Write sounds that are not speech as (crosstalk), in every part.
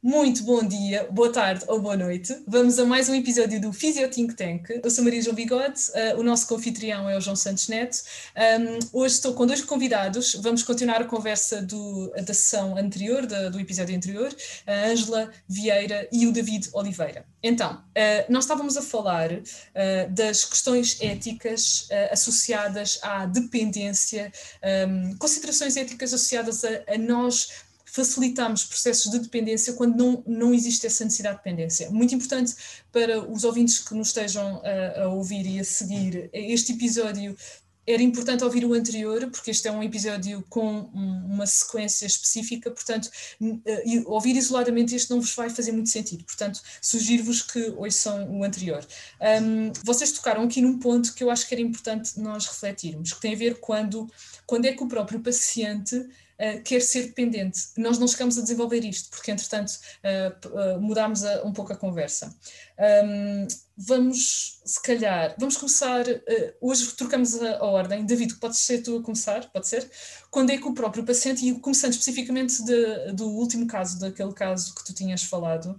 Muito bom dia, boa tarde ou boa noite. Vamos a mais um episódio do Physio Think Tank. Eu sou Maria João Bigode, uh, o nosso confitrião é o João Santos Neto. Um, hoje estou com dois convidados, vamos continuar a conversa do, da sessão anterior, do episódio anterior, a Ângela Vieira e o David Oliveira. Então, uh, nós estávamos a falar uh, das questões éticas associadas à dependência, um, considerações éticas associadas a, a nós facilitamos processos de dependência quando não, não existe essa necessidade de dependência. Muito importante para os ouvintes que nos estejam a, a ouvir e a seguir este episódio era importante ouvir o anterior, porque este é um episódio com uma sequência específica, portanto, eh, ouvir isoladamente este não vos vai fazer muito sentido. Portanto, sugiro-vos que ouçam o anterior. Um, vocês tocaram aqui num ponto que eu acho que era importante nós refletirmos, que tem a ver quando, quando é que o próprio paciente uh, quer ser dependente. Nós não chegamos a desenvolver isto, porque entretanto uh, uh, mudámos um pouco a conversa. Vamos, se calhar, vamos começar, hoje trocamos a, ordem. David, pode ser tu a começar? Pode ser? Quando é que o próprio paciente, e começando especificamente de, do último caso, daquele caso que tu tinhas falado,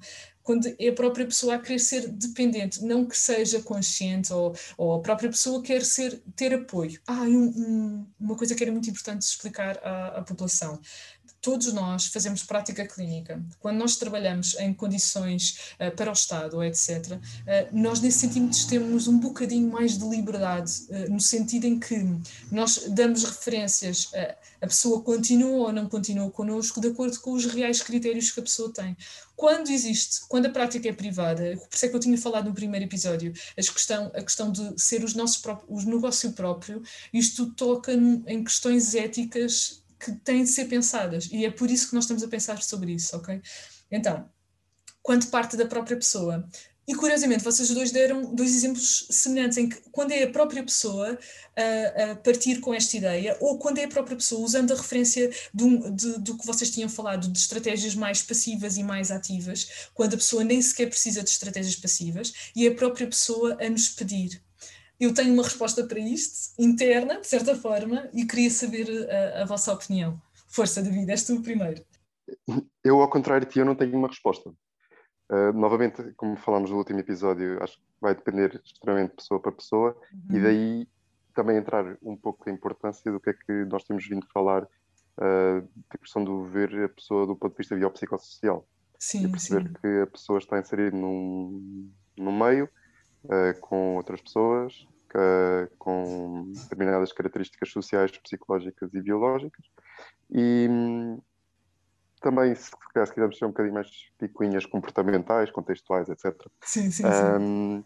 quando é a própria pessoa a querer ser dependente, não que seja consciente ou, ou a própria pessoa quer ser, ter apoio. Ah, um, um, uma coisa que era muito importante explicar à, à população todos nós fazemos prática clínica. Quando nós trabalhamos em condições uh, para o Estado, etc., uh, nós nesse sentido temos um bocadinho mais de liberdade, uh, no sentido em que nós damos referências, a pessoa continua ou não continua connosco, de acordo com os reais critérios que a pessoa tem. Quando existe, quando a prática é privada, por isso é que eu tinha falado no primeiro episódio, a questão, a questão de ser os nossos próprios, o negócio próprio, isto toca em questões éticas que têm de ser pensadas e é por isso que nós estamos a pensar sobre isso, ok? Então, quando parte da própria pessoa. E curiosamente, vocês dois deram dois exemplos semelhantes em que, quando é a própria pessoa a, a partir com esta ideia, ou quando é a própria pessoa usando a referência do, de, do que vocês tinham falado, de estratégias mais passivas e mais ativas, quando a pessoa nem sequer precisa de estratégias passivas, e é a própria pessoa a nos pedir eu tenho uma resposta para isto, interna, de certa forma, e queria saber a, a vossa opinião. Força, David, és tu o primeiro. Eu, ao contrário de ti, eu não tenho uma resposta. Uh, novamente, como falámos no último episódio, acho que vai depender extremamente de pessoa para pessoa, uhum. e daí também entrar um pouco a importância do que é que nós temos vindo falar, uh, da questão de ver a pessoa do ponto de vista biopsicossocial. Sim, e perceber sim. que a pessoa está inserida num, num meio uh, com outras pessoas, uh, com determinadas características sociais, psicológicas e biológicas. E um, também, se, se quisermos ser um bocadinho mais picuinhas comportamentais, contextuais, etc. Sim, sim, um,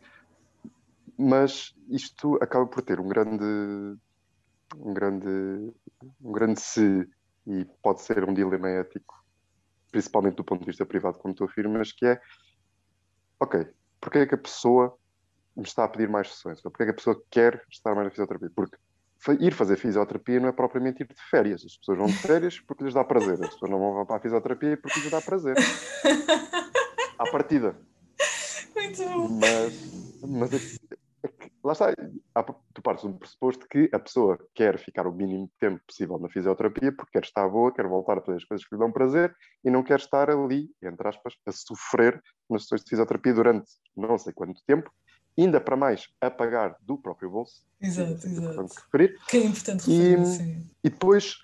mas isto acaba por ter um grande, um grande, um grande se, e pode ser um dilema ético, principalmente do ponto de vista privado, como tu afirmas, que é, ok, porque é que a pessoa me está a pedir mais sessões? Ou porque é que a pessoa quer estar mais na fisioterapia? Porque ir fazer fisioterapia não é propriamente ir de férias. As pessoas vão de (laughs) férias porque lhes dá prazer. As pessoas não vão para a fisioterapia porque lhes dá prazer. À partida. Muito bom. Mas, mas é, é lá está. Tu partes do pressuposto que a pessoa quer ficar o mínimo tempo possível na fisioterapia porque quer estar boa, quer voltar a fazer as coisas que lhe dão prazer e não quer estar ali, entre aspas, a sofrer nas sessões de fisioterapia durante não sei quanto tempo ainda para mais a pagar do próprio bolso. Exato, é exato. Referir. Que é importante referir, e, sim. E depois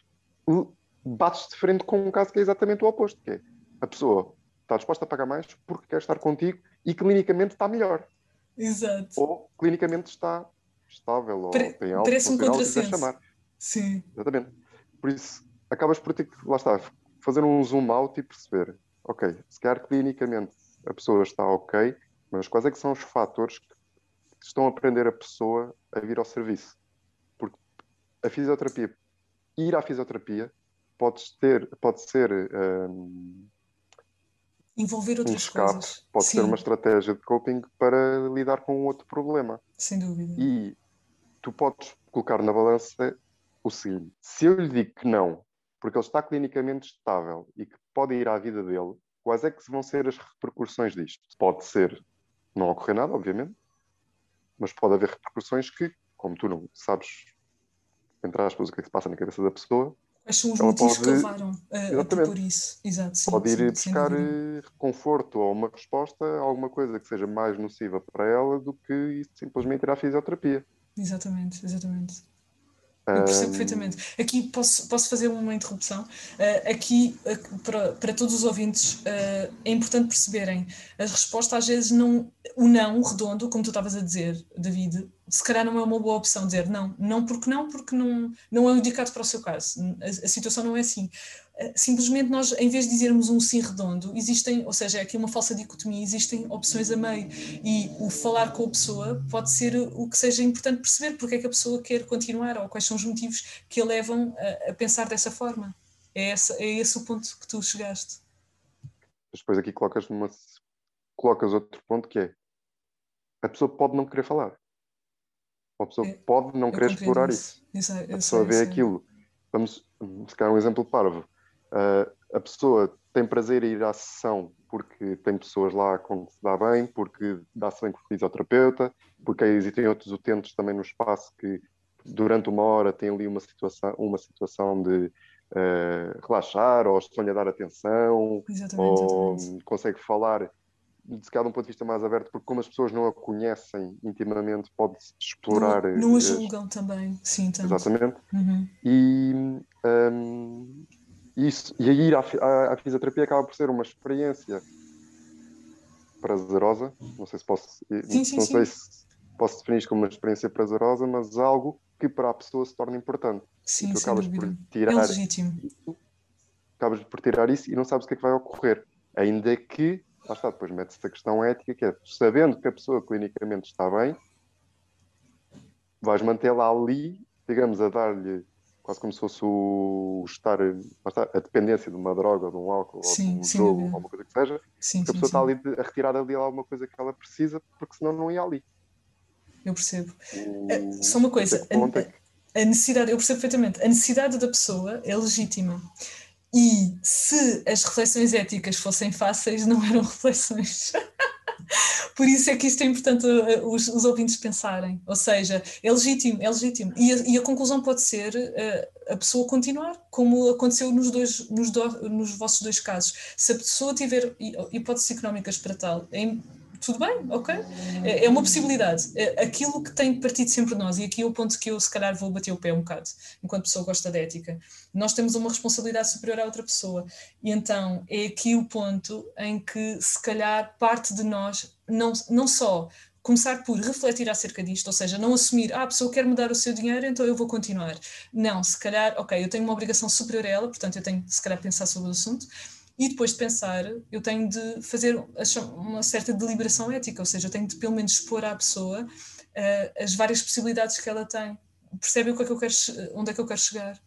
bates de frente com um caso que é exatamente o oposto, que é a pessoa está disposta a pagar mais porque quer estar contigo e clinicamente está melhor. Exato. Ou clinicamente está estável, ou tem algo Parece um contrassenso. chamar. Sim. Exatamente. Por isso, acabas por ter que, lá está, fazer um zoom out e perceber, ok, se calhar clinicamente a pessoa está ok, mas quais é que são os fatores que estão a aprender a pessoa a vir ao serviço. Porque a fisioterapia, ir à fisioterapia, pode, ter, pode ser um, envolver outras um escape, coisas. pode Sim. ser uma estratégia de coping para lidar com um outro problema. Sem dúvida. E tu podes colocar na balança o seguinte: se eu lhe digo que não, porque ele está clinicamente estável e que pode ir à vida dele, quais é que vão ser as repercussões disto? Pode ser não ocorrer nada, obviamente, mas pode haver repercussões que, como tu não sabes, entre aspas, o que é que se passa na cabeça da pessoa, Quais são os motivos pode, que levaram a, a propor isso? Exato, sim, pode ir sim, buscar eh, conforto ou uma resposta a alguma coisa que seja mais nociva para ela do que simplesmente ir à fisioterapia. Exatamente, exatamente. Eu percebo perfeitamente. Aqui posso, posso fazer uma interrupção. Uh, aqui, uh, para, para todos os ouvintes, uh, é importante perceberem a resposta, às vezes, não, o não, redondo, como tu estavas a dizer, David, se calhar não é uma boa opção dizer não. Não porque não, porque não, não é indicado para o seu caso. A, a situação não é assim simplesmente nós, em vez de dizermos um sim redondo, existem, ou seja, é aqui uma falsa dicotomia, existem opções a meio e o falar com a pessoa pode ser o que seja importante perceber porque é que a pessoa quer continuar ou quais são os motivos que a levam a, a pensar dessa forma. É, é esse o ponto que tu chegaste. Mas depois aqui colocas, numa, colocas outro ponto que é a pessoa pode não querer falar. A pessoa é, pode não querer explorar isso. isso. isso. a pessoa vê aquilo. Vamos, se calhar um exemplo parvo Uh, a pessoa tem prazer em ir à sessão porque tem pessoas lá com que se dá bem, porque dá-se bem com o fisioterapeuta, porque existem outros utentes também no espaço que durante uma hora têm ali uma situação, uma situação de uh, relaxar, ou estão-lhe a dar atenção, exatamente, ou exatamente. consegue falar se calhar de um ponto de vista mais aberto, porque como as pessoas não a conhecem intimamente, pode-se explorar. Não, não a julgam também, sim, tanto. Exatamente. Uhum. E um, isso, e ir à, à, à, fisioterapia acaba por ser uma experiência prazerosa. Não sei se posso, sim, sim, não sim. sei se posso definir isto como uma experiência prazerosa, mas algo que para a pessoa se torna importante. Sim, e tu acabas por tirar é legítimo. Isso, acabas por tirar isso e não sabes o que é que vai ocorrer. Ainda que, lá está, depois mete-se a questão ética, que é sabendo que a pessoa clinicamente está bem, vais mantê-la ali, digamos, a dar-lhe quase como se fosse o estar, a dependência de uma droga, de um álcool, sim, ou de um jogo, ou alguma coisa que seja, sim, que a pessoa está ali a retirar ali alguma coisa que ela precisa, porque senão não ia ali. Eu percebo. Uh, só uma coisa, a, a, necessidade, eu percebo perfeitamente, a necessidade da pessoa é legítima. E se as reflexões éticas fossem fáceis, não eram (laughs) reflexões. Por isso é que isto é importante uh, os, os ouvintes pensarem. Ou seja, é legítimo, é legítimo. E a, e a conclusão pode ser uh, a pessoa continuar, como aconteceu nos, dois, nos, do, nos vossos dois casos. Se a pessoa tiver hipóteses económicas para tal, tudo bem, ok? É, é uma possibilidade. É, aquilo que tem partido sempre de nós, e aqui é o ponto que eu se calhar vou bater o pé um bocado, enquanto pessoa gosta de ética, nós temos uma responsabilidade superior à outra pessoa. E então é aqui o ponto em que se calhar parte de nós, não, não só começar por refletir acerca disto, ou seja, não assumir, ah, a pessoa quer me dar o seu dinheiro, então eu vou continuar. Não, se calhar, ok, eu tenho uma obrigação superior a ela, portanto eu tenho se calhar pensar sobre o assunto, e depois de pensar, eu tenho de fazer uma certa deliberação ética, ou seja, eu tenho de pelo menos expor à pessoa uh, as várias possibilidades que ela tem. Percebe o que é que eu quero, onde é que eu quero chegar?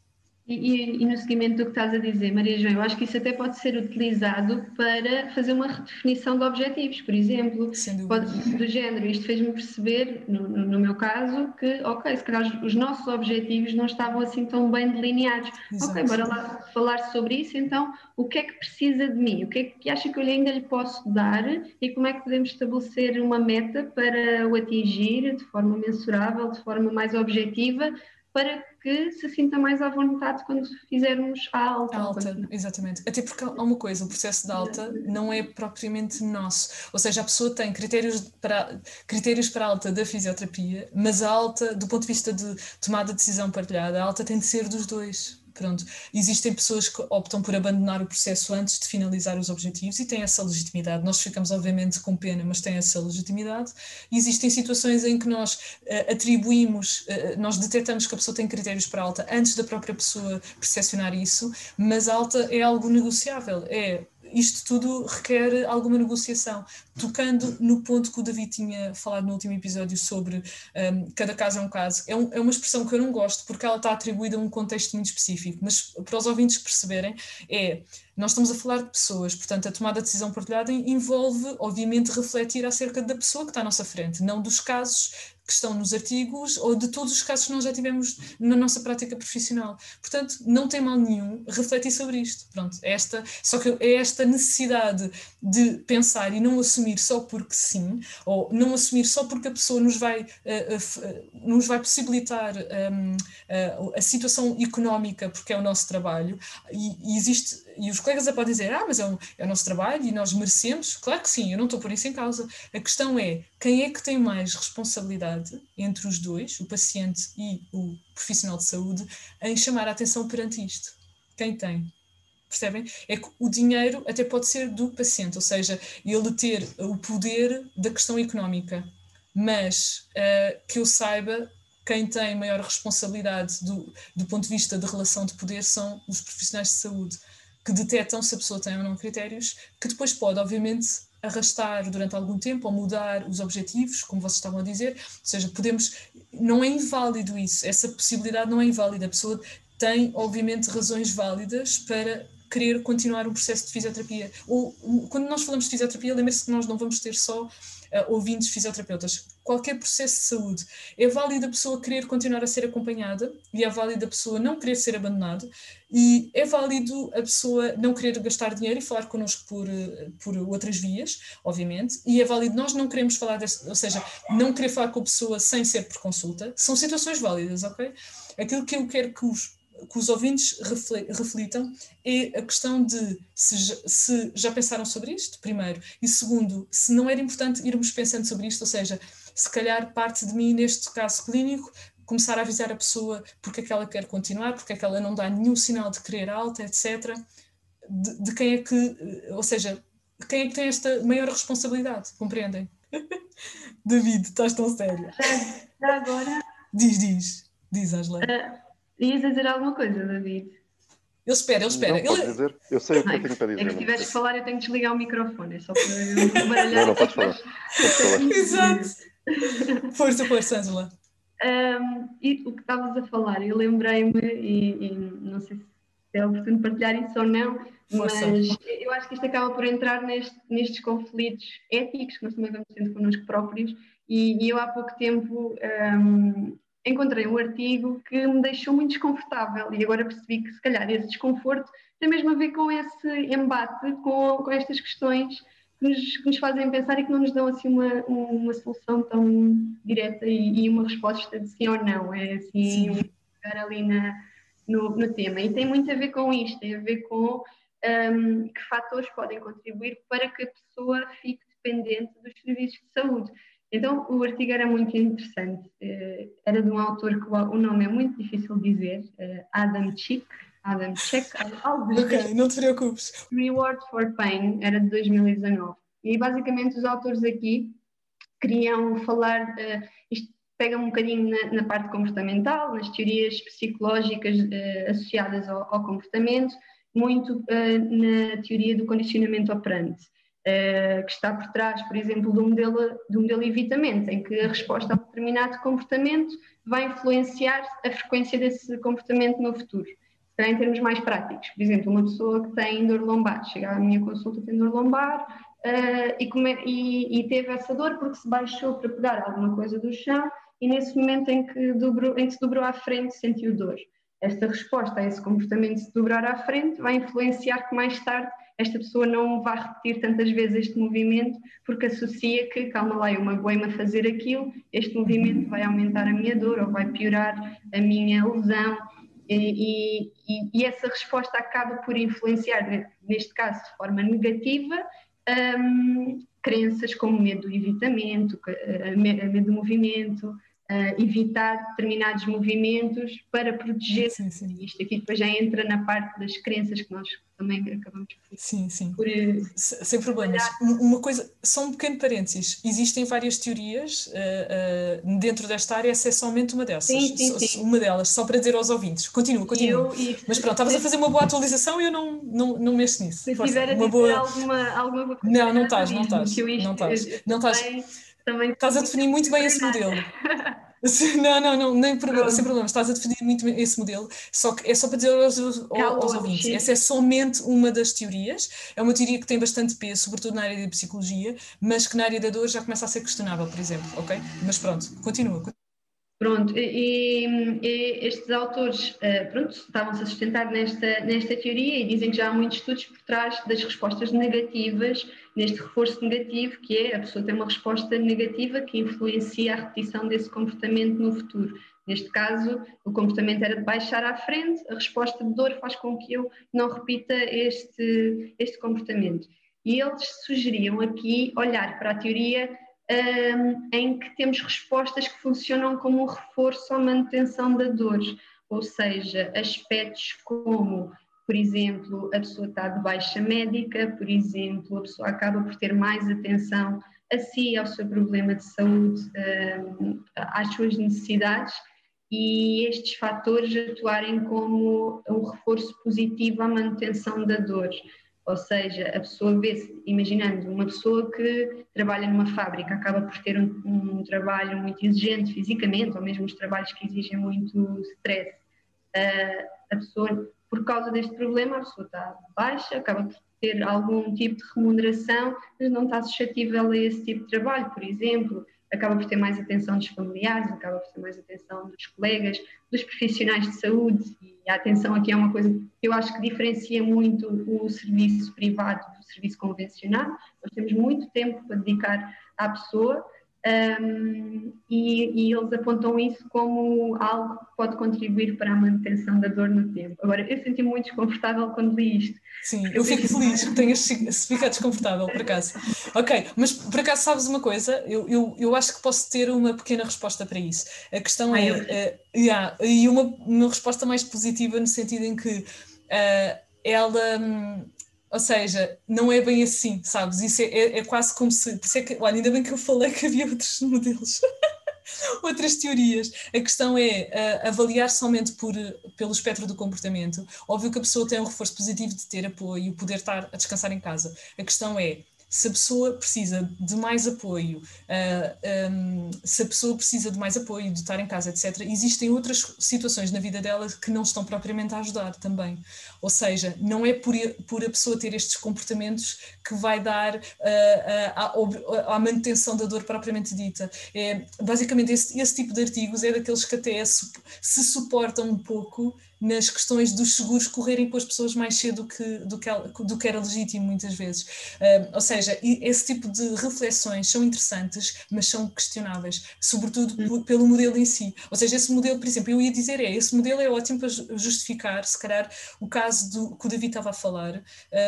E, e, no seguimento do que estás a dizer, Maria João, eu acho que isso até pode ser utilizado para fazer uma redefinição de objetivos, por exemplo, pode, do género. Isto fez-me perceber, no, no, no, meu caso, que, ok, se calhar os nossos objetivos não estavam assim tão bem delineados. Exato. Ok, bora lá falar sobre isso. Então, o que é que precisa de mim? O que é que acha que eu ainda lhe posso dar e como é que podemos estabelecer uma meta para o atingir de forma mensurável, de forma mais objetiva? Para que se sinta mais à vontade quando fizermos a alta. A alta, exatamente. Até porque há uma coisa, o processo de alta não é propriamente nosso. Ou seja, a pessoa tem critérios para, critérios para a alta da fisioterapia, mas a alta, do ponto de vista de tomada de decisão partilhada, a alta tem de ser dos dois. Pronto, existem pessoas que optam por abandonar o processo antes de finalizar os objetivos e têm essa legitimidade. Nós ficamos, obviamente, com pena, mas têm essa legitimidade. E existem situações em que nós uh, atribuímos, uh, nós detectamos que a pessoa tem critérios para alta antes da própria pessoa percepcionar isso, mas alta é algo negociável. É isto tudo requer alguma negociação. Tocando no ponto que o David tinha falado no último episódio sobre um, cada caso é um caso, é, um, é, uma expressão que eu não gosto porque ela está atribuída a um contexto muito específico, mas para os ouvintes perceberem, é nós estamos a falar de pessoas, portanto, a tomada de decisão partilhada envolve, obviamente, refletir acerca da pessoa que está à nossa frente, não dos casos que estão nos artigos ou de todos os casos que nós já tivemos na nossa prática profissional. Portanto, não tem mal nenhum refletir sobre isto. Pronto, é esta, só que é esta necessidade de pensar e não assumir só porque sim, ou não assumir só porque a pessoa nos vai, uh, uh, nos vai possibilitar uh, a situação económica, porque é o nosso trabalho, e existe, e os colegas podem dizer, ah, mas é o, é o nosso trabalho e nós merecemos. Claro que sim, eu não estou por isso em causa. A questão é quem é que tem mais responsabilidade entre os dois, o paciente e o profissional de saúde, em chamar a atenção perante isto? Quem tem? Percebem? É que o dinheiro até pode ser do paciente, ou seja, ele ter o poder da questão económica, mas uh, que eu saiba, quem tem maior responsabilidade do, do ponto de vista de relação de poder são os profissionais de saúde, que detectam se a pessoa tem ou não critérios, que depois pode, obviamente, arrastar durante algum tempo ou mudar os objetivos, como vocês estavam a dizer, ou seja, podemos, não é inválido isso, essa possibilidade não é inválida, a pessoa tem obviamente razões válidas para querer continuar um processo de fisioterapia. Ou quando nós falamos de fisioterapia, lembre-se que nós não vamos ter só ouvintes fisioterapeutas. Qualquer processo de saúde é válido a pessoa querer continuar a ser acompanhada e é válido a pessoa não querer ser abandonada e é válido a pessoa não querer gastar dinheiro e falar connosco por, por outras vias, obviamente, e é válido nós não queremos falar, desse, ou seja, não querer falar com a pessoa sem ser por consulta. São situações válidas, ok? Aquilo que eu quero que os que os ouvintes reflitam é a questão de se, se, já pensaram sobre isto, primeiro, e segundo, se não era importante irmos pensando sobre isto, ou seja, se calhar parte de mim, neste caso clínico, começar a avisar a pessoa porque é que ela quer continuar, porque é que ela não dá nenhum sinal de querer alta, etc. De, de quem é que, ou seja, quem é que tem esta maior responsabilidade, compreendem? (laughs) David, estás tão sério. Já agora. Diz, diz, diz, Angela. Uh Ias dizer alguma coisa, David? Ele espera, ele espera. Não, ele... dizer. Eu sei o que eu tenho para dizer. É que se tiveres que falar, eu tenho que desligar o microfone, é só para (laughs) baralhar. Não, não podes falar. Podes falar. (laughs) Exato. Força, força, Angela. Um, e o que estavas a falar, eu lembrei-me, e, e, não sei se é oportuno partilhar isso ou não, força. mas eu acho que isto acaba por entrar neste, nestes conflitos éticos que nós também vamos tendo connosco próprios. E, e eu há pouco tempo um, encontrei um artigo que me deixou muito desconfortável e agora percebi que se calhar esse desconforto tem mesmo a ver com esse embate, com, com estas questões que nos, que nos, fazem pensar e que não nos dão assim uma, uma solução tão direta e, e uma resposta de sim ou não, é assim um ficar ali na, no, no, tema. E tem muito a ver com isto, tem a ver com um, que fatores podem contribuir para que a pessoa fique dependente dos serviços de saúde. Então, o artigo era muito interessante. Eh, era de um autor que o nome é muito difícil de dizer, eh, Adam Chick. Adam Chick, (laughs) algo Ok, não te preocupes. Reward for Pain, era de 2019. E basicamente os autores aqui queriam falar, uh, isto pega um bocadinho na, na, parte comportamental, nas teorias psicológicas uh, associadas ao, ao, comportamento, muito uh, na teoria do condicionamento operante. Uh, que está por trás, por exemplo, do modelo, do modelo evitamento, em que a resposta a um determinado comportamento vai influenciar a frequência desse comportamento no futuro. Será em termos mais práticos. Por exemplo, uma pessoa que tem dor lombar, chega à minha consulta tem dor lombar uh, e, come, e, e, teve essa dor porque se baixou para pegar alguma coisa do chão e nesse momento em que, dobrou, em que se dobrou à frente sentiu dor. Esta resposta a esse comportamento de se dobrar à frente vai influenciar que mais tarde esta pessoa não vai repetir tantas vezes este movimento porque associa que, calma lá, eu magoei-me a fazer aquilo, este movimento vai aumentar a minha dor ou vai piorar a minha lesão. E, e, e essa resposta acaba por influenciar, neste caso de forma negativa, um, crenças como medo do evitamento, medo do movimento, uh, evitar determinados movimentos para proteger. Sim, sim. Isto aqui depois já entra na parte das crenças que nós também acabamos por, sim, sim. por uh, sem problemas. Uma coisa, só um pequeno parênteses, existem várias teorias uh, uh, dentro desta área, essa é somente uma dessas. Sim, sim, sim. Uma delas, só para dizer aos ouvintes. Continua, continua. Eu, Mas pronto, estavas a fazer uma boa atualização e eu não, não, não mexo nisso. Se Força, tiver uma boa... alguma, alguma coisa. Não, não estás, não estás. Não estás. Não estás. Estás a definir muito bem esse modelo. (laughs) Não, não, não, nem problema, sem problema, estás a defender muito esse modelo, só que é só para dizer aos, aos, aos ouvintes, essa é somente uma das teorias, é uma teoria que tem bastante peso, sobretudo na área da psicologia, mas que na área da dor já começa a ser questionável, por exemplo, ok? Mas pronto, continua. Pronto, e, e estes autores uh, pronto, estavam-se a sustentar nesta, nesta teoria e dizem que já há muitos estudos por trás das respostas negativas, neste reforço negativo, que é a pessoa tem uma resposta negativa que influencia a repetição desse comportamento no futuro. Neste caso, o comportamento era de baixar à frente, a resposta de dor faz com que eu não repita este, este comportamento. E eles sugeriam aqui olhar para a teoria um, em que temos respostas que funcionam como um reforço à manutenção da dor, ou seja, aspectos como, por exemplo, a pessoa está de baixa médica, por exemplo, a pessoa acaba por ter mais atenção a si, ao seu problema de saúde, às suas necessidades, e estes fatores atuarem como um reforço positivo à manutenção da dor. Ou seja, a pessoa vê-se, imaginando uma pessoa que trabalha numa fábrica, acaba por ter um, um, trabalho muito exigente fisicamente, ou mesmo os trabalhos que exigem muito stress. Uh, a pessoa, por causa deste problema, a pessoa está baixa, acaba por ter algum tipo de remuneração, mas não está suscetível a esse tipo de trabalho. Por exemplo, acaba por ter mais atenção dos familiares, acaba por ter mais atenção dos colegas, dos profissionais de saúde, e a atenção aqui é uma coisa que eu acho que diferencia muito o serviço privado do serviço convencional. Nós temos muito tempo para dedicar à pessoa um, e, e, eles apontam isso como algo que pode contribuir para a manutenção da dor no tempo. Agora, eu senti muito desconfortável quando li isto. Sim, eu, eu fico feliz que tenhas ficado desconfortável, por acaso. (laughs) Ok, mas por acaso sabes uma coisa? Eu, eu, eu acho que posso ter uma pequena resposta para isso. A questão é, uh, yeah, e uma, uma resposta mais positiva no sentido em que uh, ela. Um, ou seja, não é bem assim, sabes? Isso é, é, é quase como se. Por é que, olha, ainda bem que eu falei que havia outros (laughs) modelos. outras teorias. A questão é uh, avaliar somente por, pelo espectro do comportamento. Óbvio que a pessoa tem um reforço positivo de ter apoio e poder estar a descansar em casa. A questão é se a pessoa precisa de mais apoio, uh, ah, um, se a pessoa precisa de mais apoio, de estar em casa, etc., existem outras situações na vida dela que não estão propriamente a ajudar também. Ou seja, não é por, por a pessoa ter estes comportamentos que vai dar uh, à, manutenção da dor propriamente dita. É, basicamente, esse, esse tipo de artigos é daqueles que até se suportam um pouco nas questões dos seguros correrem com as pessoas mais cedo que, do, que, do que era legítimo, muitas vezes. Uh, ou seja, esse tipo de reflexões são interessantes, mas são questionáveis, sobretudo hum. pelo modelo em si. Ou seja, esse modelo, por exemplo, eu ia dizer é, esse modelo é ótimo para justificar, se calhar, o caso do, que o David estava a falar,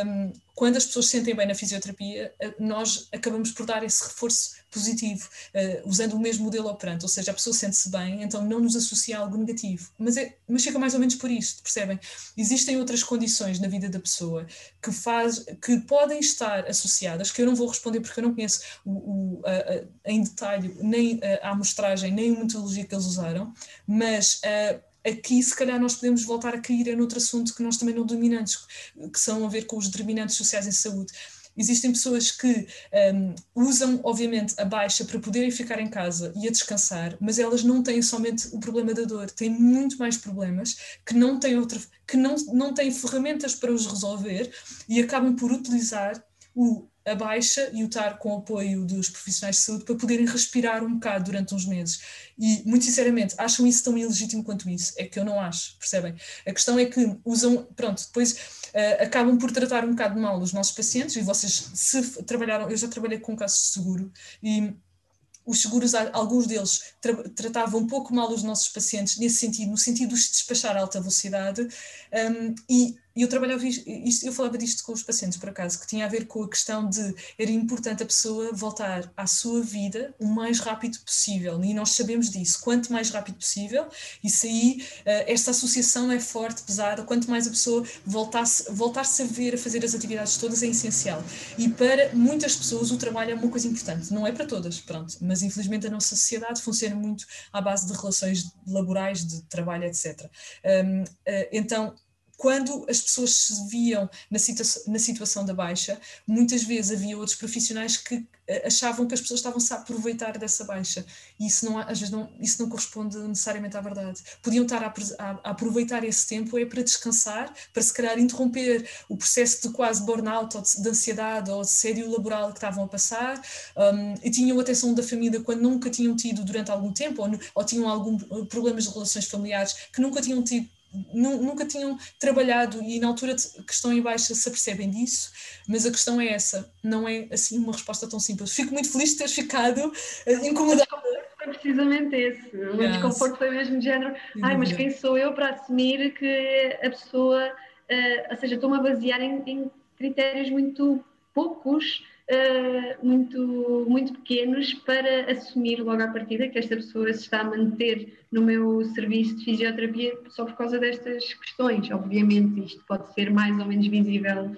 um, quando as pessoas se sentem bem na fisioterapia, eh, nós acabamos por dar esse reforço positivo, uh, usando o mesmo modelo operante, ou seja, a pessoa sente-se bem, então não nos associa a algo negativo. Mas, é, mas fica mais ou menos por isto, percebem? Existem outras condições na vida da pessoa que, faz, que podem estar associadas, que eu não vou responder porque eu não conheço o, o, a, a, em detalhe nem a, a amostragem, nem a metodologia que eles usaram, mas. Uh, aqui se calhar nós podemos voltar a cair em outro assunto que nós também não dominamos, que são a ver com os determinantes sociais em saúde. Existem pessoas que um, usam, obviamente, a baixa para poderem ficar em casa e a descansar, mas elas não têm somente o problema da dor, têm muito mais problemas que não têm outra, que não, não têm ferramentas para os resolver e acabam por utilizar o a baixa e o estar com o apoio dos profissionais de saúde para poderem respirar um bocado durante uns meses. E, muito sinceramente, acham isso tão ilegítimo quanto isso? É que eu não acho, percebem? A questão é que usam, pronto, depois uh, acabam por tratar um bocado mal os nossos pacientes, e vocês, se trabalharam, eu já trabalhei com casos de seguro, e os seguros, alguns deles tra tratavam um pouco mal os nossos pacientes nesse sentido, no sentido de despachar a alta velocidade, um, e e eu trabalhava isto, eu falava disto com os pacientes, por acaso, que tinha a ver com a questão de era importante a pessoa voltar à sua vida o mais rápido possível. E nós sabemos disso. Quanto mais rápido possível, isso aí, eh, esta associação é forte, pesada. Quanto mais a pessoa voltasse, voltar-se a ver, a fazer as atividades todas, é essencial. E para muitas pessoas o trabalho é uma coisa importante. Não é para todas, pronto. Mas infelizmente a nossa sociedade funciona muito à base de relações laborais, de trabalho, etc. Eh, então, quando as pessoas se viam na, situa na situação da baixa, muitas vezes havia outros profissionais que eh, achavam que as pessoas estavam-se a aproveitar dessa baixa e isso não, às vezes não, isso não corresponde necessariamente à verdade. Podiam estar a, a, aproveitar esse tempo é para descansar, para se calhar interromper o processo de quase burnout ou de, de ansiedade ou de sério laboral que estavam a passar um, e tinham atenção da família quando nunca tinham tido durante algum tempo ou, ou tinham algum eh, problemas de relações familiares que nunca tinham tido nunca tinham trabalhado e na altura que estão em baixa se apercebem disso, mas a questão é essa, não é assim uma resposta tão simples. Fico muito feliz de teres ficado eh, incomodada. Foi precisamente esse, o yes. desconforto foi mesmo de género, ai, mas quem sou eu para assumir que a pessoa, uh, ou seja, estou-me a basear em, em critérios muito poucos uh, muito, muito pequenos para assumir logo à partida que esta pessoa se está a manter no meu serviço de fisioterapia só por causa destas questões. Obviamente, isto pode ser mais ou menos visível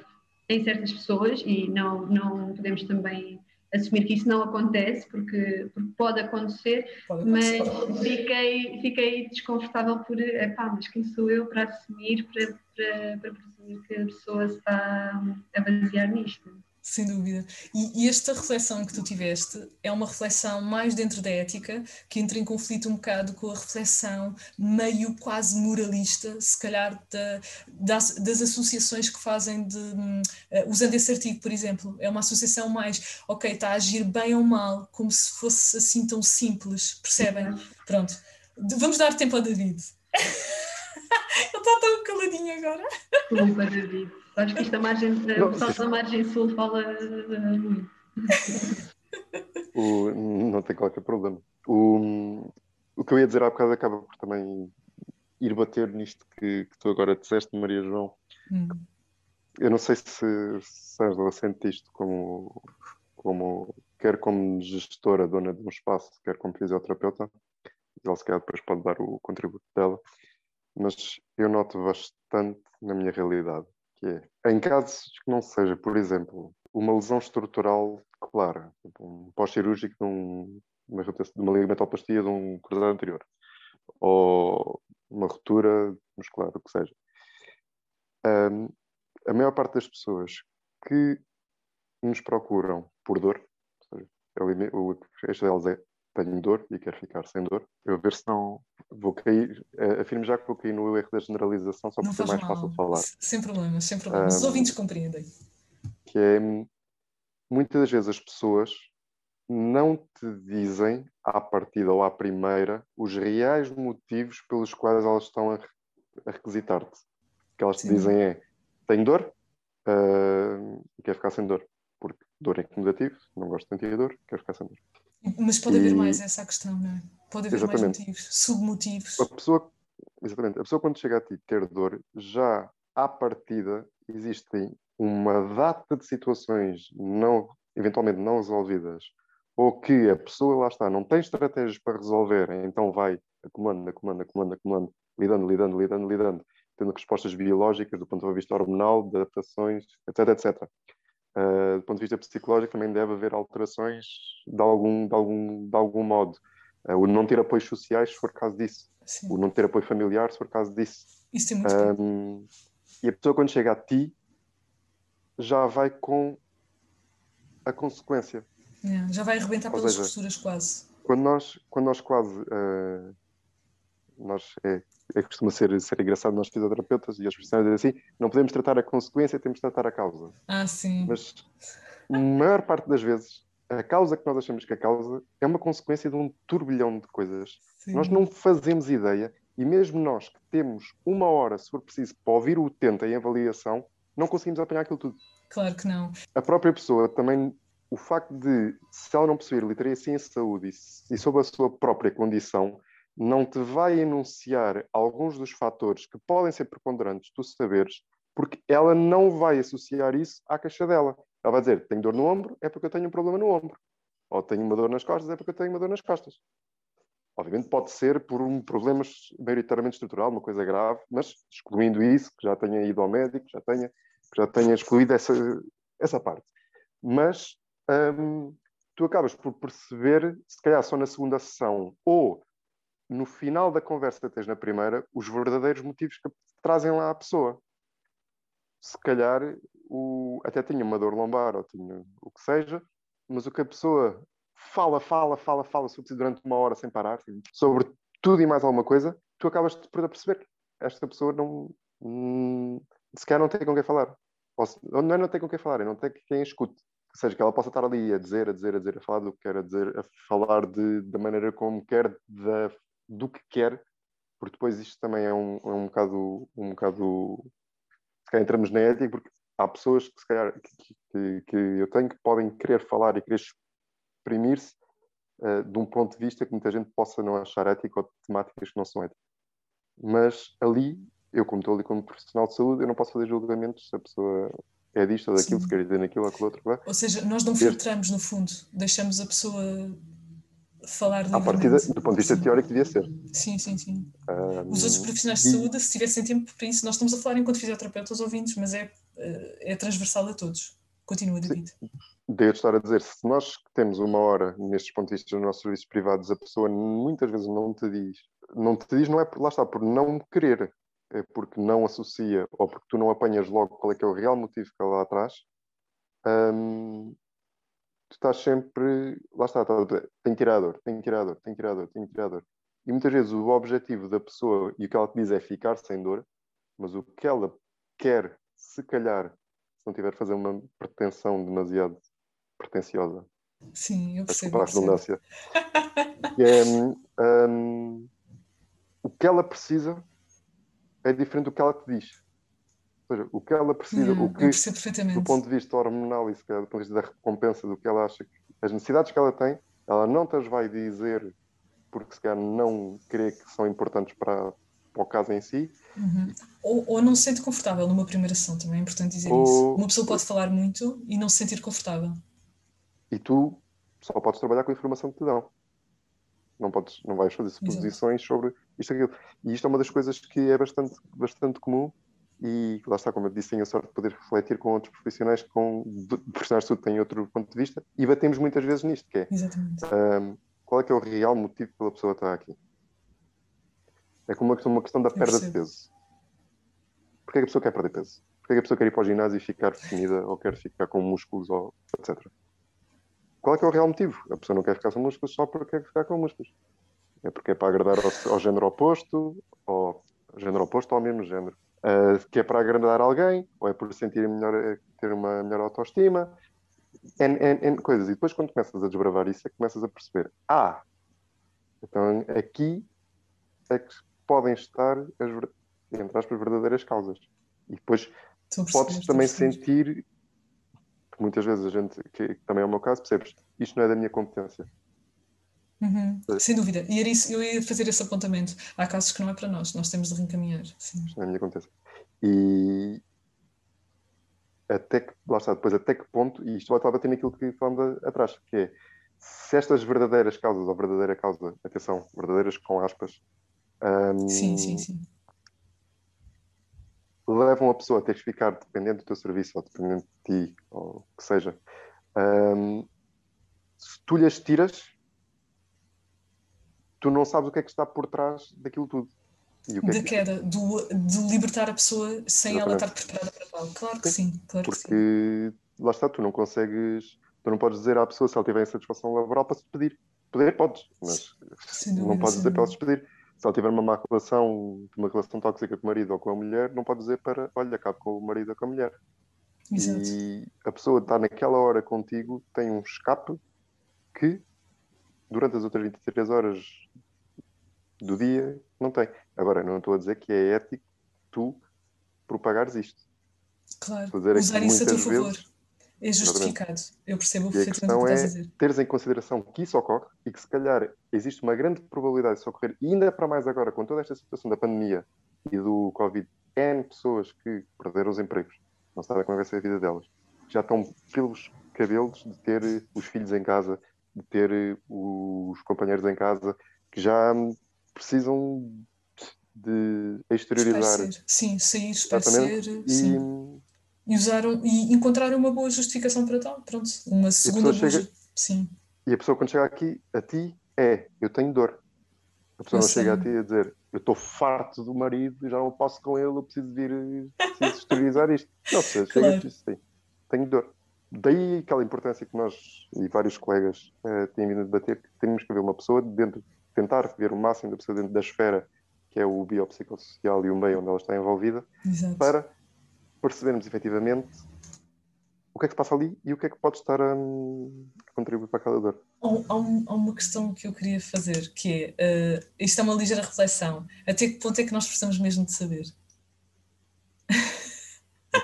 em certas pessoas e não, não podemos também assumir que isso não acontece, porque, porque pode acontecer, pode acontecer. mas fiquei, fiquei desconfortável por, epá, mas quem sou eu para assumir, para, para, para presumir que a pessoa está a basear nisto? Sem dúvida. E, e, esta reflexão que tu tiveste é uma reflexão mais dentro da ética, que entra em conflito um bocado com a reflexão meio quase moralista, se calhar, da, das, das, associações que fazem de. Uh, usando esse artigo, por exemplo, é uma associação mais, ok, está a agir bem ou mal, como se fosse assim tão simples, percebem? Pronto. Vamos dar tempo ao David. (laughs) Ele está tão caladinho agora. Desculpa, David. Acho que esta margem, o pessoal da margem sul fala muito. não tem qualquer problema. O, o que eu ia dizer há bocado acaba por também ir bater nisto que, que tu agora disseste, Maria João. Hum. Eu não sei se, se Angela sente isto como, como, quer como gestora, dona de um espaço, quer como fisioterapeuta. Ela se calhar depois pode dar o contributo dela. Mas eu noto bastante na minha realidade que é, em casos que não seja, por exemplo, uma lesão estrutural clara, um pós-cirúrgico de, um, de uma ligamentoplastia de um cruzado anterior, ou uma ruptura muscular, o que seja. Um, a maior parte das pessoas que nos procuram por dor, ou seja, o eixo delas é tenho dor e quero ficar sem dor. Eu ver se não vou cair, uh, afirmo já que vou cair no erro da generalização só para ser mais mal. fácil de falar. Sem problemas, sem problemas. Um, Os ouvintes compreendem. Que é, muitas das vezes as pessoas não te dizem à partida ou à primeira os reais motivos pelos quais elas estão a, a requisitar-te. O que elas Sim. te dizem é, tenho dor uh, e quero ficar sem dor. Porque dor é negativo, não gosto de sentir dor, quero ficar sem dor. Mas pode haver mais essa questão, não é? Pode haver exatamente. mais motivos, submotivos. A pessoa, exatamente, a pessoa quando chega a ti ter dor, já à partida existem uma data de situações não, eventualmente não resolvidas, ou que a pessoa lá está, não tem estratégias para resolver, então vai acumulando, acumulando, acumulando, acumulando, lidando, lidando, lidando, lidando, tendo respostas biológicas do ponto de vista hormonal, de adaptações, etc, etc. Uh, do ponto de vista psicológico, também deve haver alterações de algum, de algum, de algum modo. Uh, o não ter apoios sociais, se for caso disso. Sim. O não ter apoio familiar, se for caso disso. Isso é muito um, E a pessoa, quando chega a ti, já vai com a consequência. Yeah, já vai arrebentar pelas seja, costuras quase. Quando nós, quando nós quase. Uh, nós, é, é costuma ser, ser engraçado nós fisioterapeutas e as profissionais assim, não podemos tratar a consequência, temos de tratar a causa. Ah, sim. Mas a maior parte das vezes a causa que nós achamos que a causa é uma consequência de um turbilhão de coisas. Sim. Nós não fazemos ideia e mesmo nós que temos uma hora, se for preciso, para ouvir o utente em avaliação, não conseguimos apanhar aquilo tudo. Claro que não. A própria pessoa também, o facto de, se ela não possuir literacia em saúde e, e sobre a sua própria condição, não te vai enunciar alguns dos fatores que podem ser preponderantes tu saberes, porque ela não vai associar isso à caixa dela. Ela vai dizer: tenho dor no ombro, é porque eu tenho um problema no ombro. Ou tenho uma dor nas costas, é porque eu tenho uma dor nas costas. Obviamente pode ser por um problema maioritariamente estrutural, uma coisa grave, mas excluindo isso, que já tenha ido ao médico, já tenha, já tenha excluído essa, essa parte. Mas hum, tu acabas por perceber, se calhar só na segunda sessão, ou no final da conversa tens na primeira, os verdadeiros motivos que trazem lá a pessoa. se calhar o, até tinha uma dor lombar ou tinha o que seja, mas o que a pessoa fala, fala, fala, fala sobre durante uma hora sem parar, sobre tudo e mais alguma coisa, tu acabas por perceber esta pessoa não hum, sequer não tem com quem falar. Ou, não é não tem com quem falar, é não tem quem escute. Ou seja, que ela possa estar ali a dizer, a dizer, a dizer, a falar do que quer, a dizer, a falar de, da maneira como quer, da, do que quer, porque depois isto também é um, é um bocado, um bocado, se calhar entramos na ética, porque há pessoas que se calhar que, que, eu tenho que podem querer falar e querer exprimir-se uh, de um ponto de vista que muita gente possa não achar ético ou temáticas que não são éticas. Mas ali, eu como estou ali como profissional de saúde, eu não posso fazer julgamentos se a pessoa é disto ou daquilo, Sim. se quer dizer naquilo ou aquilo outro. Ou seja, nós não filtramos no fundo, deixamos a pessoa falar livremente. À partida, do ponto de vista sim. teórico, devia ser. Sim, sim, sim. Um, Os outros profissionais de saúde, se tivessem tempo para isso, nós estamos a falar enquanto fisioterapeutas ouvintes, mas é, eh, é transversal a todos. Continua, David. Devo estar a dizer, se nós temos uma hora nestes pontos de vista nos nossos serviços privados, a pessoa muitas vezes não te diz, não te diz, não é por lá está, por não querer, é porque não associa ou porque tu não apanhas logo qual é que é o real motivo que ela lá atrás, hum, tu estás sempre, lá está, tem tirador, tem tirador, tem tirador, tem tirador. E muitas vezes o objetivo da pessoa e o que ela te diz é ficar sem dor, mas o que ela quer, se calhar, se não tiver a fazer uma pretensão demasiado pretenciosa. Sim, eu percebo. Para a redundância. é, um, o que ela precisa é diferente do que ela te diz. Ou seja, o que ela precisa, hum, o que, do ponto de vista hormonal e se calhar, do ponto de vista da recompensa do que ela acha, que, as necessidades que ela tem, ela não te as vai dizer porque se calhar não crê que são importantes para, para o caso em si. Uhum. Ou, ou não se sente confortável numa primeira sessão, também é importante dizer ou, isso. Uma pessoa pode falar muito e não se sentir confortável. E tu só podes trabalhar com a informação que te dão. Não, podes, não vais fazer suposições Exato. sobre isto e aquilo. E isto é uma das coisas que é bastante, bastante comum e lá está, como eu disse, tenho a sorte de poder refletir com outros profissionais que com profissionais de saúde têm outro ponto de vista e batemos muitas vezes nisto, que é um, qual é que é o real motivo pela pessoa estar aqui? É como uma questão, uma questão da perda de peso. Porquê é que a pessoa quer perder peso? Porquê é que a pessoa quer ir para o ginásio e ficar definida ou quer ficar com músculos ou etc. Qual é que é o real motivo? A pessoa não quer ficar com músculos só porque quer ficar com músculos. É porque é para agradar ao, ao género oposto, ou ao género oposto ou ao mesmo género. Uh, que é para agradar alguém, ou é por sentir melhor, eh, ter uma melhor autoestima, N, N, N coisas. E depois, quando começas a desbravar isso, é que começas a perceber: ah, então aqui é que podem estar as, entre aspas, verdadeiras causas. E depois podes também sentir muitas vezes a gente, que, que também é o meu caso, percebes, isto não é da minha competência. Uhum, sem dúvida. E era isso, eu ia fazer esse apontamento. Há casos que não é para nós, nós temos de reencaminhar. Sim. É a minha competência. E até que, lá está, depois até que ponto, e isto vai estar batendo aquilo que falamos atrás, que é se estas verdadeiras causas, ou verdadeira causa, atenção, verdadeiras com aspas, um, sim, sim, sim. levam a pessoa a ter que ficar dependente do teu serviço, ou dependente de ti, ou o que seja. Um, se tu lhes tiras, tu não sabes o que é que está por trás daquilo tudo. E o que da é que... queda, do, de libertar a pessoa sem Exatamente. ela estar preparada para tal. Claro que sim, claro Porque, que sim. lá está, tu não consegues, tu não podes dizer à pessoa se ela tiver insatisfação laboral para se despedir. Poder podes, mas dúvida, não podes dizer para ela se despedir. Se ela tiver uma má relação, uma relação tóxica com o marido ou com a mulher, não pode dizer para, olha, acabe com o marido ou com a mulher. Exato. E a pessoa está naquela hora contigo, tem um escape que durante as outras 23 horas do dia não tem. Agora, não estou a dizer que é ético tu propagares isto. Claro, usar isso a teu favor. é justificado. Exatamente. Eu percebo perfeitamente o que estás a dizer. É teres em consideração que isso ocorre e que se calhar existe uma grande probabilidade de isso ocorrer, e ainda para mais agora, com toda esta situação da pandemia e do Covid, N pessoas que perderam os empregos, não sabem como vai ser a vida delas, já estão pelos cabelos de ter os filhos em casa, ter os companheiros em casa, que já precisam de exteriorizar. Esparecer. Sim, sair, esparecer e, sim. e usaram e encontraram uma boa justificação para tal. Pronto, uma segunda boa. Chega, sim. E a pessoa quando chega aqui a ti é eu tenho dor. A pessoa não chega a ti a dizer eu estou farto do marido, já não posso com ele, eu preciso vir, preciso exteriorizar isto. Não, você claro. chega a ti sim, tenho dor. Daí aquela importância que nós e vários colegas uh, têm vindo a debater, que temos que ver uma pessoa dentro, tentar ver o máximo da pessoa dentro da esfera que é o biopsicossocial e o meio onde ela está envolvida, Exato. para percebermos efetivamente o que é que se passa ali e o que é que pode estar a, a contribuir para aquela dor. Há, há, uma questão que eu queria fazer, que é, uh, isto é uma ligeira reflexão, até que ponto é que nós precisamos mesmo de saber?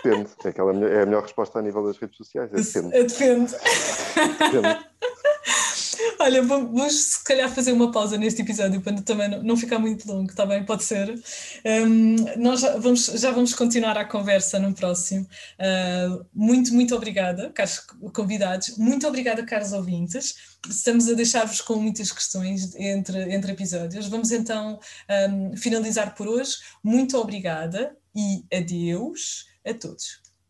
Depende, é, aquela, é a melhor resposta a nível das redes sociais, é depende. É depende. depende. Olha, vamos se calhar fazer uma pausa neste episódio para também não ficar muito longo, está bem? Pode ser. Um, nós já vamos, já vamos continuar a conversa no próximo. Uh, muito, muito obrigada, caros convidados. Muito obrigada, caros ouvintes. Estamos a deixar-vos com muitas questões entre, entre episódios. Vamos então um, finalizar por hoje. Muito obrigada e adeus a todos.